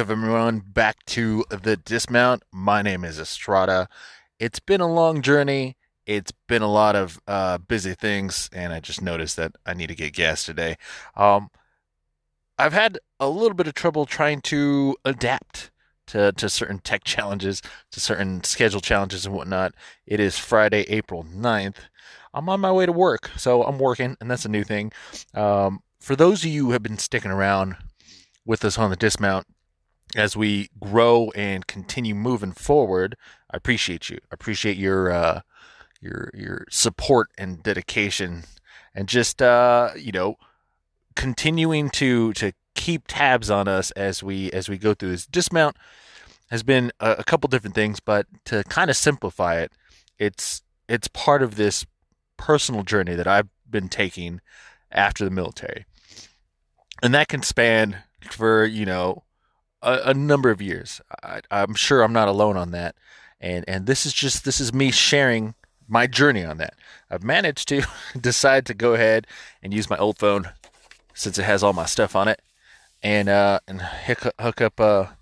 Welcome everyone back to the dismount. My name is Estrada. It's been a long journey. It's been a lot of uh, busy things, and I just noticed that I need to get gas today. Um, I've had a little bit of trouble trying to adapt to, to certain tech challenges, to certain schedule challenges and whatnot. It is Friday, April 9th. I'm on my way to work, so I'm working, and that's a new thing. Um, for those of you who have been sticking around with us on the dismount as we grow and continue moving forward. I appreciate you. I appreciate your uh, your your support and dedication, and just uh, you know continuing to to keep tabs on us as we as we go through this dismount has been a, a couple different things, but to kind of simplify it, it's it's part of this personal journey that I've been taking after the military, and that can span for you know a, a number of years. I, I'm sure I'm not alone on that, and and this is just this is me sharing my journey on that. I've managed to decide to go ahead and use my old phone since it has all my stuff on it, and uh, and hook, hook up a,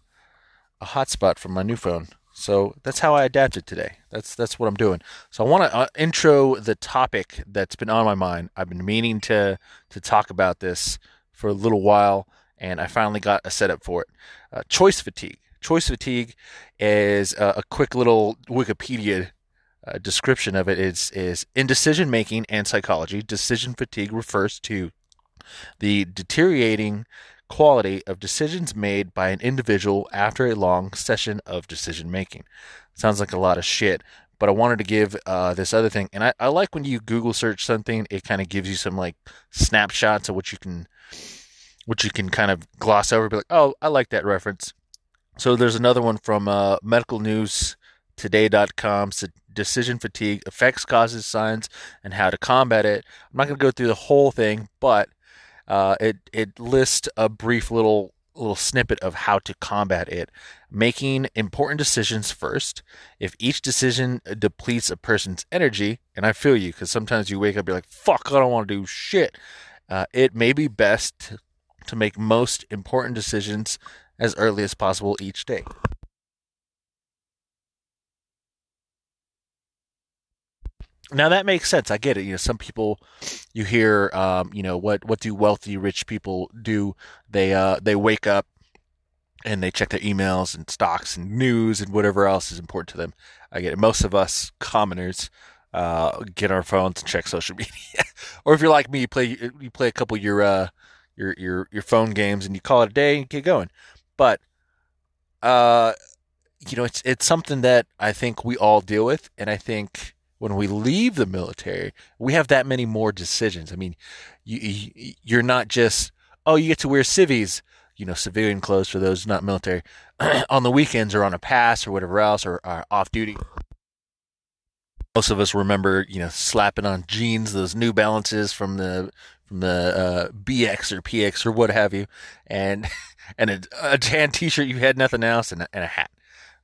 a hotspot from my new phone. So that's how I adapted today. That's that's what I'm doing. So I want to uh, intro the topic that's been on my mind. I've been meaning to to talk about this for a little while, and I finally got a setup for it. Uh, choice fatigue. Choice fatigue is uh, a quick little Wikipedia uh, description of it. it is is in decision making and psychology. Decision fatigue refers to the deteriorating quality of decisions made by an individual after a long session of decision making. Sounds like a lot of shit, but I wanted to give uh, this other thing. And I, I like when you Google search something, it kind of gives you some like snapshots of what you can which you can kind of gloss over, be like, oh, I like that reference. So there's another one from uh, medicalnewstoday.com. So decision fatigue, effects, causes, signs, and how to combat it. I'm not going to go through the whole thing, but uh, it it lists a brief little little snippet of how to combat it. Making important decisions first. If each decision depletes a person's energy, and I feel you because sometimes you wake up, you're like, fuck, I don't want to do shit. Uh, it may be best to make most important decisions as early as possible each day. Now that makes sense. I get it. You know, some people you hear, um, you know, what what do wealthy rich people do? They uh, they wake up and they check their emails and stocks and news and whatever else is important to them. I get it. Most of us commoners uh, get our phones and check social media, or if you're like me, you play you play a couple of your uh, your your your phone games and you call it a day and get going. But uh, you know, it's it's something that I think we all deal with, and I think when we leave the military, we have that many more decisions. I mean, you, you're not just oh, you get to wear civvies, you know, civilian clothes for those not military, on the weekends or on a pass or whatever else or, or off duty. Most of us remember, you know, slapping on jeans, those New Balances from the from the uh, BX or PX or what have you, and and a, a tan T-shirt. You had nothing else, and a, and a hat,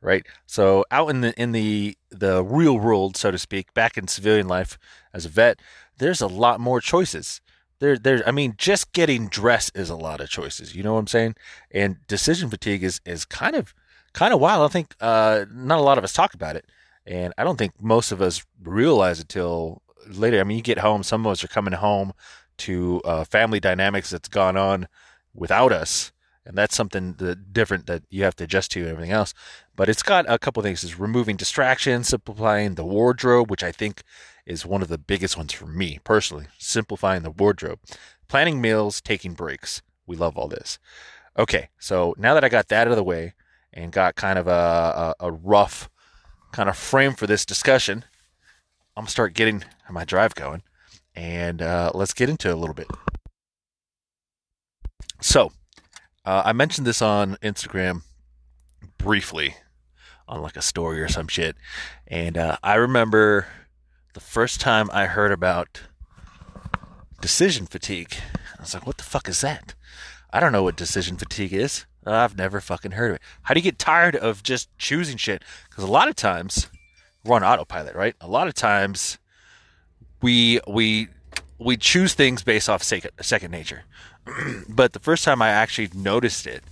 right? So out in the in the the real world, so to speak, back in civilian life as a vet, there's a lot more choices. There, there. I mean, just getting dressed is a lot of choices. You know what I'm saying? And decision fatigue is is kind of kind of wild. I think uh, not a lot of us talk about it, and I don't think most of us realize it till later. I mean, you get home. Some of us are coming home to uh, family dynamics that's gone on without us. And that's something that different that you have to adjust to and everything else. But it's got a couple things. Is removing distractions, simplifying the wardrobe, which I think is one of the biggest ones for me personally. Simplifying the wardrobe, planning meals, taking breaks. We love all this. Okay, so now that I got that out of the way and got kind of a, a, a rough kind of frame for this discussion, I'm gonna start getting my drive going and uh, let's get into it a little bit. So, uh, I mentioned this on Instagram briefly on like a story or some shit, and uh, I remember the first time I heard about decision fatigue. I was like, "What the fuck is that?" I don't know what decision fatigue is. I've never fucking heard of it. How do you get tired of just choosing shit? Because a lot of times we're on autopilot, right? A lot of times we we we choose things based off second, second nature. but the first time I actually noticed it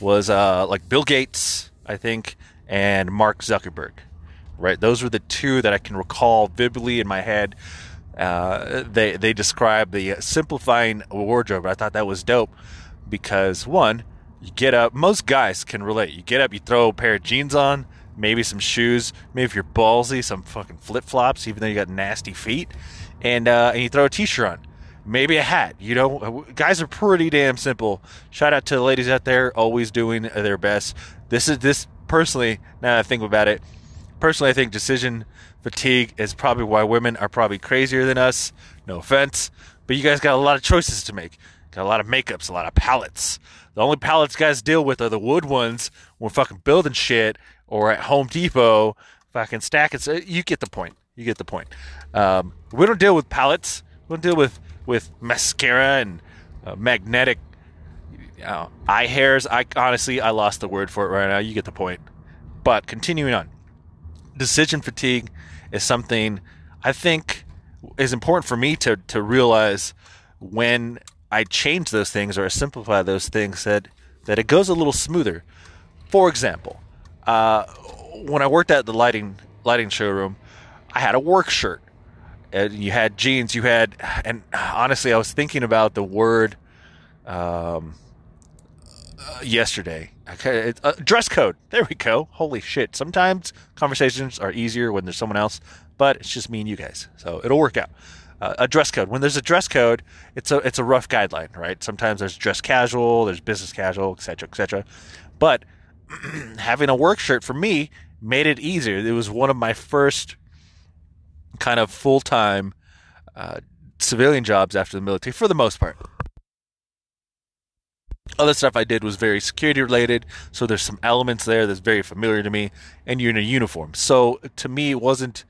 was uh, like Bill Gates, I think, and Mark Zuckerberg. Right, those were the two that I can recall vividly in my head. Uh, they they describe the simplifying wardrobe. I thought that was dope because one, you get up. Most guys can relate. You get up, you throw a pair of jeans on, maybe some shoes, maybe if you're ballsy, some fucking flip flops, even though you got nasty feet, and uh, and you throw a t-shirt on, maybe a hat. You know, guys are pretty damn simple. Shout out to the ladies out there, always doing their best. This is this personally. Now that I think about it, personally, I think decision fatigue is probably why women are probably crazier than us. No offense, but you guys got a lot of choices to make. Got a lot of makeups, a lot of palettes. The only palettes guys deal with are the wood ones when fucking building shit or at Home Depot, fucking stacking. So you get the point. You get the point. Um, we don't deal with palettes. We don't deal with with mascara and uh, magnetic uh, eye hairs. I honestly, I lost the word for it right now. You get the point. But continuing on, decision fatigue is something I think is important for me to to realize when I change those things or simplify those things that that it goes a little smoother. For example, uh, when I worked at the lighting lighting showroom, I had a work shirt. And you had jeans. You had, and honestly, I was thinking about the word um, uh, yesterday. Okay, uh, dress code. There we go. Holy shit! Sometimes conversations are easier when there's someone else, but it's just me and you guys, so it'll work out. Uh, a dress code. When there's a dress code, it's a it's a rough guideline, right? Sometimes there's dress casual, there's business casual, etc., etc. But having a work shirt for me made it easier. It was one of my first kind of full time uh, civilian jobs after the military, for the most part. Other stuff I did was very security related, so there's some elements there that's very familiar to me, and you're in a uniform. So to me, it wasn't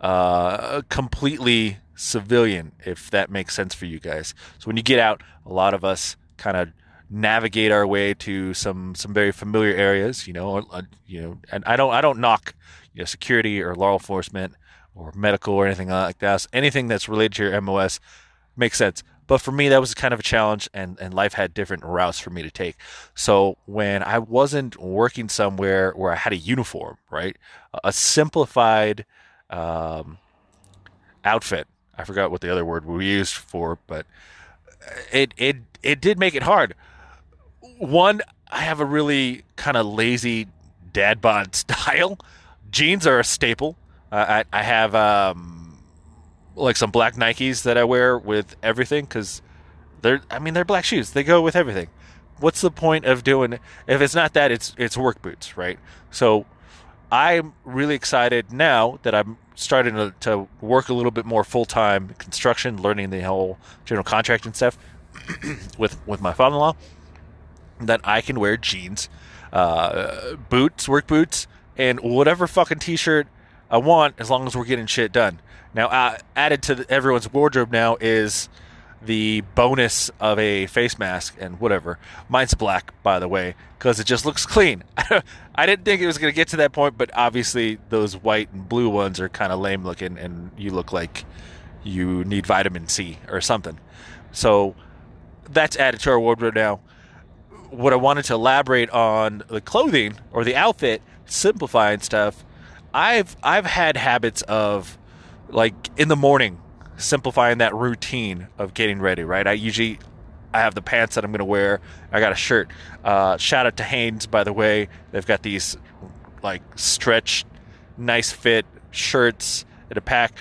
uh, completely civilian, if that makes sense for you guys. So when you get out, a lot of us kind of navigate our way to some some very familiar areas, you know, uh, you know, and I don't I don't knock you know security or law enforcement or medical or anything like that. Anything that's related to your MOS makes sense. But for me, that was kind of a challenge, and, and life had different routes for me to take. So when I wasn't working somewhere where I had a uniform, right, a simplified um, outfit. I forgot what the other word we used for, but it it it did make it hard. One, I have a really kind of lazy dad bod style. Jeans are a staple. Uh, I I have um, like some black Nikes that I wear with everything because they're I mean they're black shoes. They go with everything. What's the point of doing if it's not that it's it's work boots, right? So I'm really excited now that I'm starting to, to work a little bit more full time construction, learning the whole general contracting stuff with with my father-in-law. That I can wear jeans, uh, boots, work boots, and whatever fucking t-shirt I want as long as we're getting shit done. Now, uh, added to the, everyone's wardrobe now is the bonus of a face mask and whatever. Mine's black, by the way, because it just looks clean. I didn't think it was going to get to that point, but obviously those white and blue ones are kind of lame looking, and you look like you need vitamin C or something. So that's added to our wardrobe now. What I wanted to elaborate on the clothing or the outfit, simplifying stuff. I've I've had habits of like in the morning, simplifying that routine of getting ready. Right, I usually I have the pants that I'm going to wear. I got a shirt. Uh, shout out to Hanes, by the way. They've got these like stretch, nice fit shirts in a pack.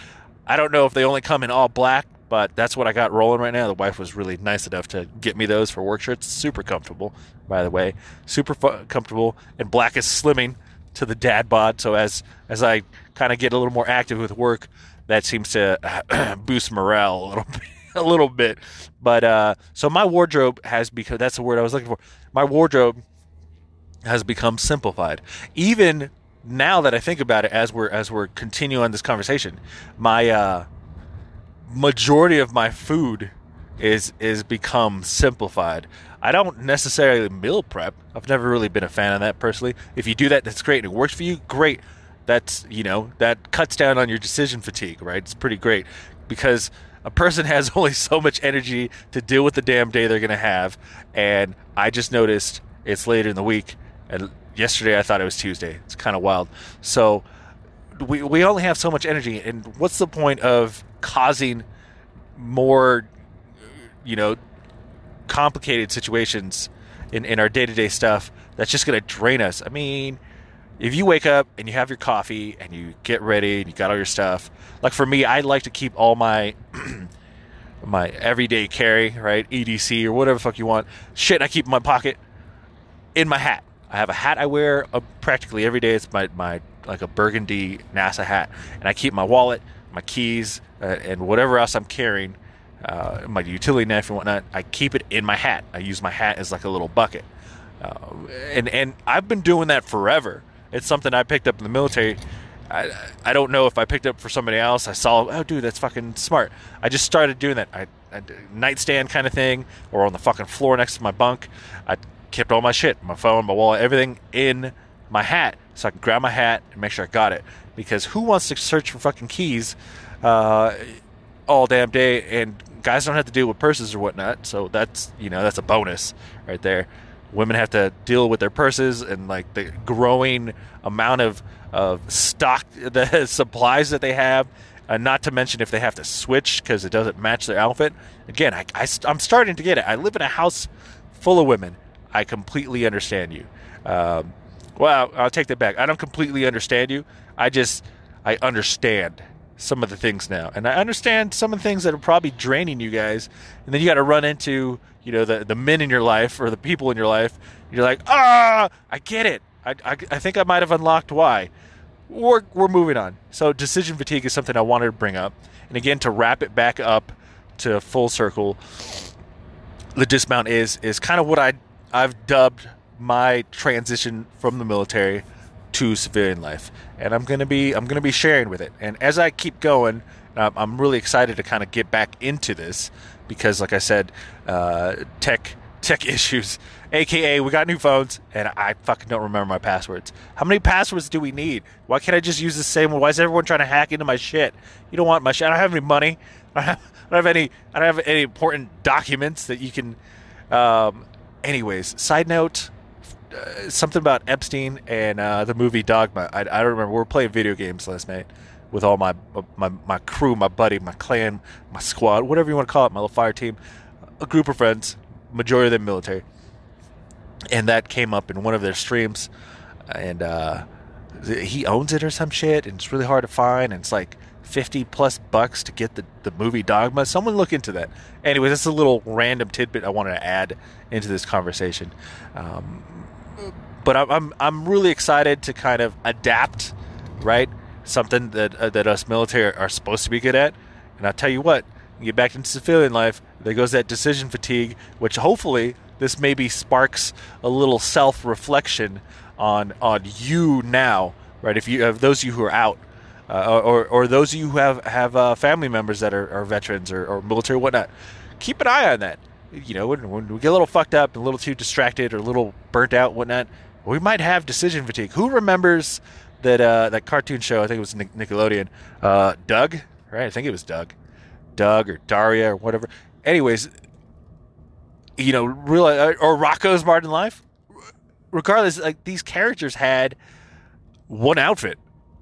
I don't know if they only come in all black, but that's what I got rolling right now. The wife was really nice enough to get me those for work shirts. Super comfortable, by the way. Super fu- comfortable. And black is slimming to the dad bod. So as as I kind of get a little more active with work, that seems to boost morale a little bit. a little bit, but uh, so my wardrobe has become that's the word I was looking for. My wardrobe has become simplified. Even now that I think about it, as we're as we're continuing this conversation, my uh, majority of my food is is become simplified. I don't necessarily meal prep. I've never really been a fan of that personally. If you do that, that's great and it works for you. Great that's you know that cuts down on your decision fatigue right it's pretty great because a person has only so much energy to deal with the damn day they're to have and i just noticed it's later in the week, and yesterday I thought it was Tuesday. It's kind of wild. So we we only have so much energy, and what's the point of causing more, you know, complicated situations in in our day to day stuff that's just going to drain us? I mean. If you wake up and you have your coffee and you get ready and you got all your stuff, like for me, I like to keep all my my everyday carry, right? EDC or whatever fuck you want. Shit, I keep in my pocket in my hat. I have a hat I wear uh, practically every day. It's my, my like a burgundy NASA hat, and I keep my wallet, my keys, uh, and whatever else I'm carrying, uh, my utility knife and whatnot. I keep it in my hat. I use my hat as like a little bucket, uh, and and I've been doing that forever. It's something I picked up in the military. I, I don't know if I picked up for somebody else. I saw, oh, dude, that's fucking smart. I just started doing that. I, I nightstand kind of thing, or on the fucking floor next to my bunk. I kept all my shit, my phone, my wallet, everything in my hat, so I can grab my hat and make sure I got it. Because who wants to search for fucking keys uh, all damn day? And guys don't have to deal with purses or whatnot, so that's you know that's a bonus right there. Women have to deal with their purses and like the growing amount of of stock, the supplies that they have. Uh, not to mention if they have to switch because it doesn't match their outfit. Again, I, I, I'm starting to get it. I live in a house full of women I completely understand you. Um, well, I'll take that back. I don't completely understand you. I just I understand some of the things now, and I understand some of the things that are probably draining you guys. And then you got to run into you know the the men in your life or the people in your life. You're like, ah, I get it. I, I, I think I might have unlocked why. We're we're moving on. So decision fatigue is something I wanted to bring up, and again to wrap it back up to full circle. The dismount is is kind of what I I've dubbed my transition from the military to civilian life, and I'm gonna be I'm gonna be sharing with it. And as I keep going, um, I'm really excited to kind of get back into this because, like I said, uh, tech tech issues, aka we got new phones, and I fucking don't remember my passwords. How many passwords do we need? Why can't I just use the same one? Why is everyone trying to hack into my shit? You don't want my shit. I don't have any money. I don't have, I don't have any. I don't have any important documents that you can um, anyways, side note, uh, something about Epstein and uh, the movie Dogma. I, I don't remember. We were playing video games last night with all my, my my crew, my buddy, my clan, my squad, whatever you want to call it, my little fire team, a group of friends, majority of them military, and that came up in one of their streams, and uh, he owns it or some shit, and it's really hard to find, and it's like 50 plus bucks to get the, the movie Dogma. Someone look into that. Anyway, that's a little random tidbit I wanted to add into this conversation. Um, but I'm, I'm, really excited to kind of adapt, right? Something that, uh, that us military are supposed to be good at. And I'll tell you what, you get back into civilian life, there goes that decision fatigue, which hopefully this maybe sparks a little self reflection on on you now, right? If you have those of you who are out uh, or, or those of you who have have uh, family members that are, are veterans or, or, military whatnot, keep an eye on that. You know, when, when, we get a little fucked up, and a little too distracted, or a little burnt out, whatnot, we might have decision fatigue. Who remembers that uh, that cartoon show? I think it was Nickelodeon. Uh, Doug, right? I think it was Doug, Doug or Daria or whatever. Anyways, you know, real uh, or Rocko's Modern Life. Regardless, like these characters had one outfit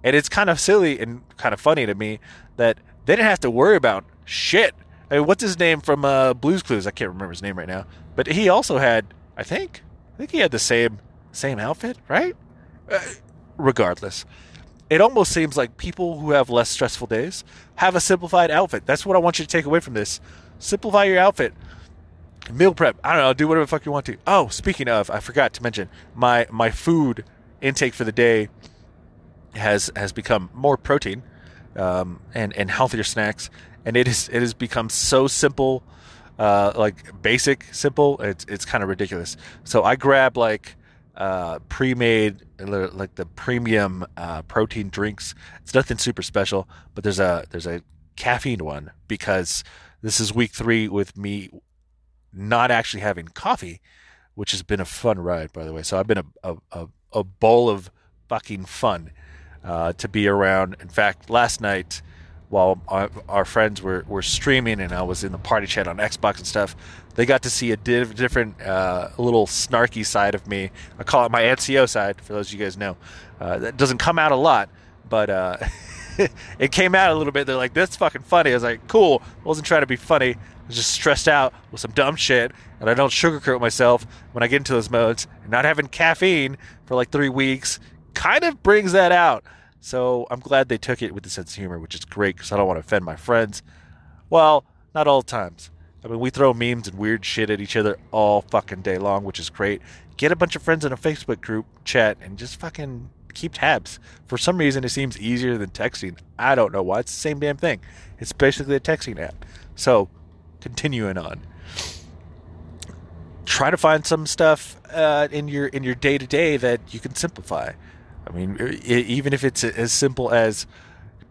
and it's kind of silly and kind of funny to me that they didn't have to worry about shit. I mean, what's his name from uh, Blue's Clues? I can't remember his name right now, but he also had, I think, I think he had the same same outfit, right? Uh, regardless, it almost seems like people who have less stressful days have a simplified outfit. That's what I want you to take away from this. Simplify your outfit. Meal prep. I don't know. Do whatever the fuck you want to. Oh, speaking of, I forgot to mention my my food intake for the day has has become more protein um, and and healthier snacks, and it is it has become so simple, uh, like basic simple. It's it's kind of ridiculous. So I grab like uh, pre-made like the premium uh, protein drinks. It's nothing super special, but there's a there's a caffeine one because this is week three with me not actually having coffee, which has been a fun ride, by the way. So I've been a a, a bowl of fucking fun uh, to be around. In fact, last night while our, our friends were, were streaming and I was in the party chat on Xbox and stuff, they got to see a div- different, uh, little snarky side of me. I call it my NCO side, for those of you guys know. Uh, that doesn't come out a lot, but uh, it came out a little bit. They're like, "That's fucking funny." I was like, "Cool." I wasn't trying to be funny. I was just stressed out with some dumb shit, and I don't sugarcoat myself when I get into those modes. And not having caffeine for like three weeks kind of brings that out. So I'm glad they took it with a sense of humor, which is great because I don't want to offend my friends. Well, not all times. I mean, we throw memes and weird shit at each other all fucking day long, which is great. Get a bunch of friends in a Facebook group chat and just fucking keep tabs. For some reason, it seems easier than texting. I don't know why. It's the same damn thing. It's basically a texting app. So, continuing on. Try to find some stuff uh, in your in your day to day that you can simplify. I mean, even if it's as simple as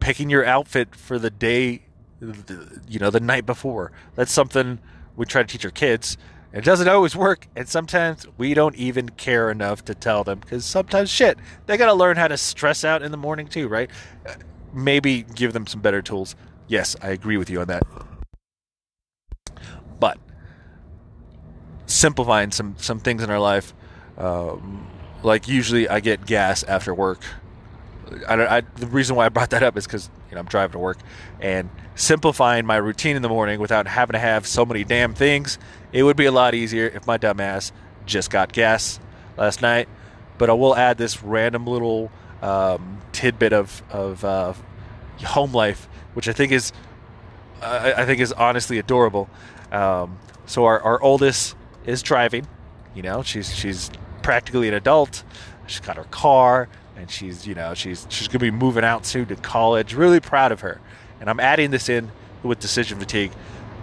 picking your outfit for the day, you know, the night before. That's something we try to teach our kids. It doesn't always work, and sometimes we don't even care enough to tell them because sometimes shit, they got to learn how to stress out in the morning too, right? Maybe give them some better tools. Yes, I agree with you on that. But simplifying some some things in our life, um, like usually I get gas after work. I, I, the reason why I brought that up is because you know I'm driving to work, and simplifying my routine in the morning without having to have so many damn things. It would be a lot easier if my dumbass just got gas last night. But I will add this random little um, tidbit of of uh, home life, which I think is I think is honestly adorable. Um, so our, our oldest is driving. You know, she's she's practically an adult. She's got her car, and she's you know she's she's gonna be moving out soon to college. Really proud of her, and I'm adding this in with decision fatigue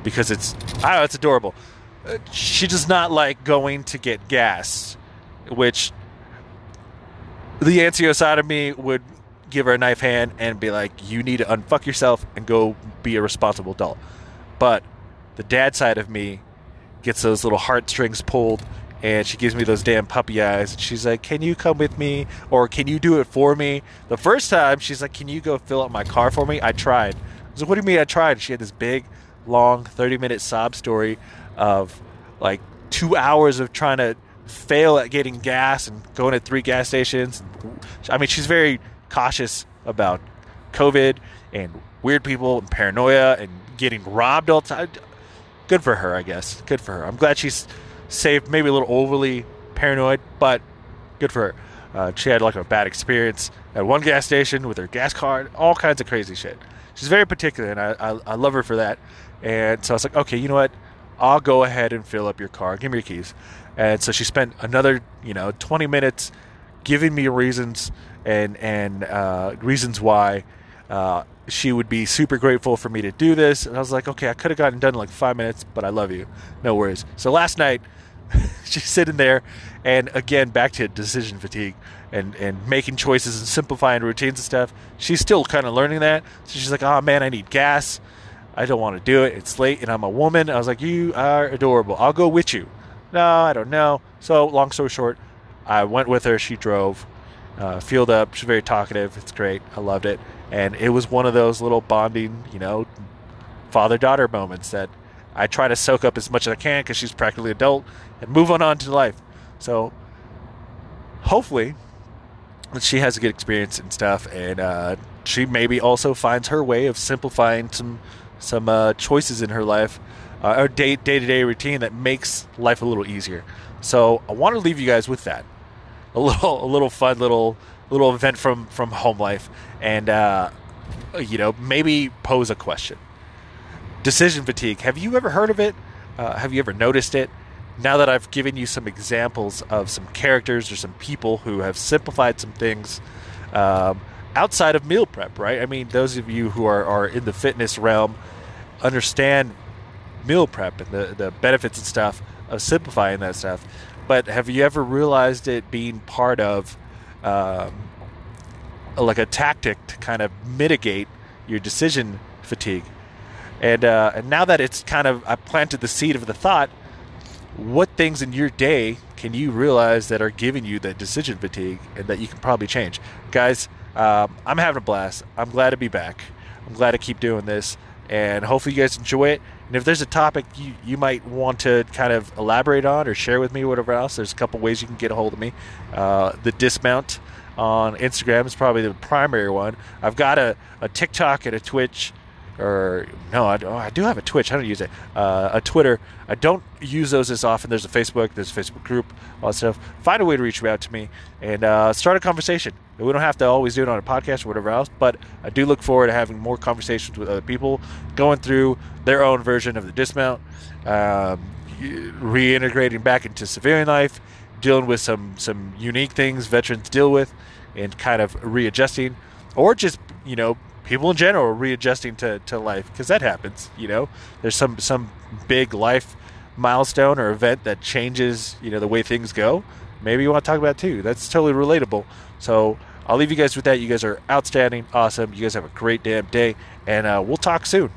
because it's I know it's adorable. Uh, she does not like going to get gas, which the NCO side of me would give her a knife hand and be like, "You need to unfuck yourself and go be a responsible adult." But the dad side of me gets those little heartstrings pulled and she gives me those damn puppy eyes and she's like can you come with me or can you do it for me? The first time she's like can you go fill up my car for me? I tried. I was like what do you mean i tried? She had this big long 30 minute sob story of like two hours of trying to fail at getting gas and going to three gas stations. I mean she's very cautious about covid and weird people and paranoia and getting robbed all the time good for her, I guess. Good for her. I'm glad she's saved. Maybe a little overly paranoid, but good for her. Uh, she had like a bad experience at one gas station with her gas card, all kinds of crazy shit. She's very particular, and I, I, I love her for that. And so I was like, okay, you know what? I'll go ahead and fill up your car. Give me your keys. And so she spent another, you know, 20 minutes giving me reasons and and uh, reasons why uh, she would be super grateful for me to do this. And I was like, okay, I could have gotten done in like five minutes, but I love you. No worries. So last night, she's sitting there, and again, back to decision fatigue and, and making choices and simplifying routines and stuff. She's still kind of learning that. So she's like, oh man, I need gas. I don't want to do it. It's late and I'm a woman. I was like, you are adorable. I'll go with you. No, I don't know. So, long story short, I went with her. She drove, uh, fueled up. She's very talkative. It's great. I loved it and it was one of those little bonding, you know, father daughter moments that I try to soak up as much as I can because she's practically adult and move on on to life. So hopefully she has a good experience and stuff, and uh, she maybe also finds her way of simplifying some some uh, choices in her life, uh, or day day to day routine that makes life a little easier. So I want to leave you guys with that, a little a little fun little little event from from home life, and uh, you know maybe pose a question. Decision fatigue. Have you ever heard of it? Uh, have you ever noticed it? Now that I've given you some examples of some characters or some people who have simplified some things um, outside of meal prep, right? I mean, those of you who are, are in the fitness realm understand meal prep and the, the benefits and stuff of simplifying that stuff. But have you ever realized it being part of um, like a tactic to kind of mitigate your decision fatigue. And uh, and now that it's kind of I planted the seed of the thought, what things in your day can you realize that are giving you that decision fatigue and that you can probably change, guys? Um, I'm having a blast. I'm glad to be back. I'm glad to keep doing this, and hopefully you guys enjoy it. And if there's a topic you, you might want to kind of elaborate on or share with me, whatever else, there's a couple ways you can get a hold of me. Uh, the dismount on Instagram is probably the primary one. I've got a, a TikTok and a Twitch or no, I, oh, I do have a Twitch. I don't use it. Uh, a Twitter. I don't use those as often. There's a Facebook. There's a Facebook group. All that stuff. Find a way to reach out to me and uh, start a conversation. We don't have to always do it on a podcast or whatever else, but I do look forward to having more conversations with other people, going through their own version of the dismount, um, reintegrating back into civilian life, dealing with some some unique things veterans deal with, and kind of readjusting, or just you know people in general are readjusting to, to life because that happens you know? There's some some big life milestone or event that changes you know the way things go. Maybe you want to talk about too. That's totally relatable. So i'll leave you guys with that. You guys are outstanding awesome. You guys have a great damn day and uh, we'll talk soon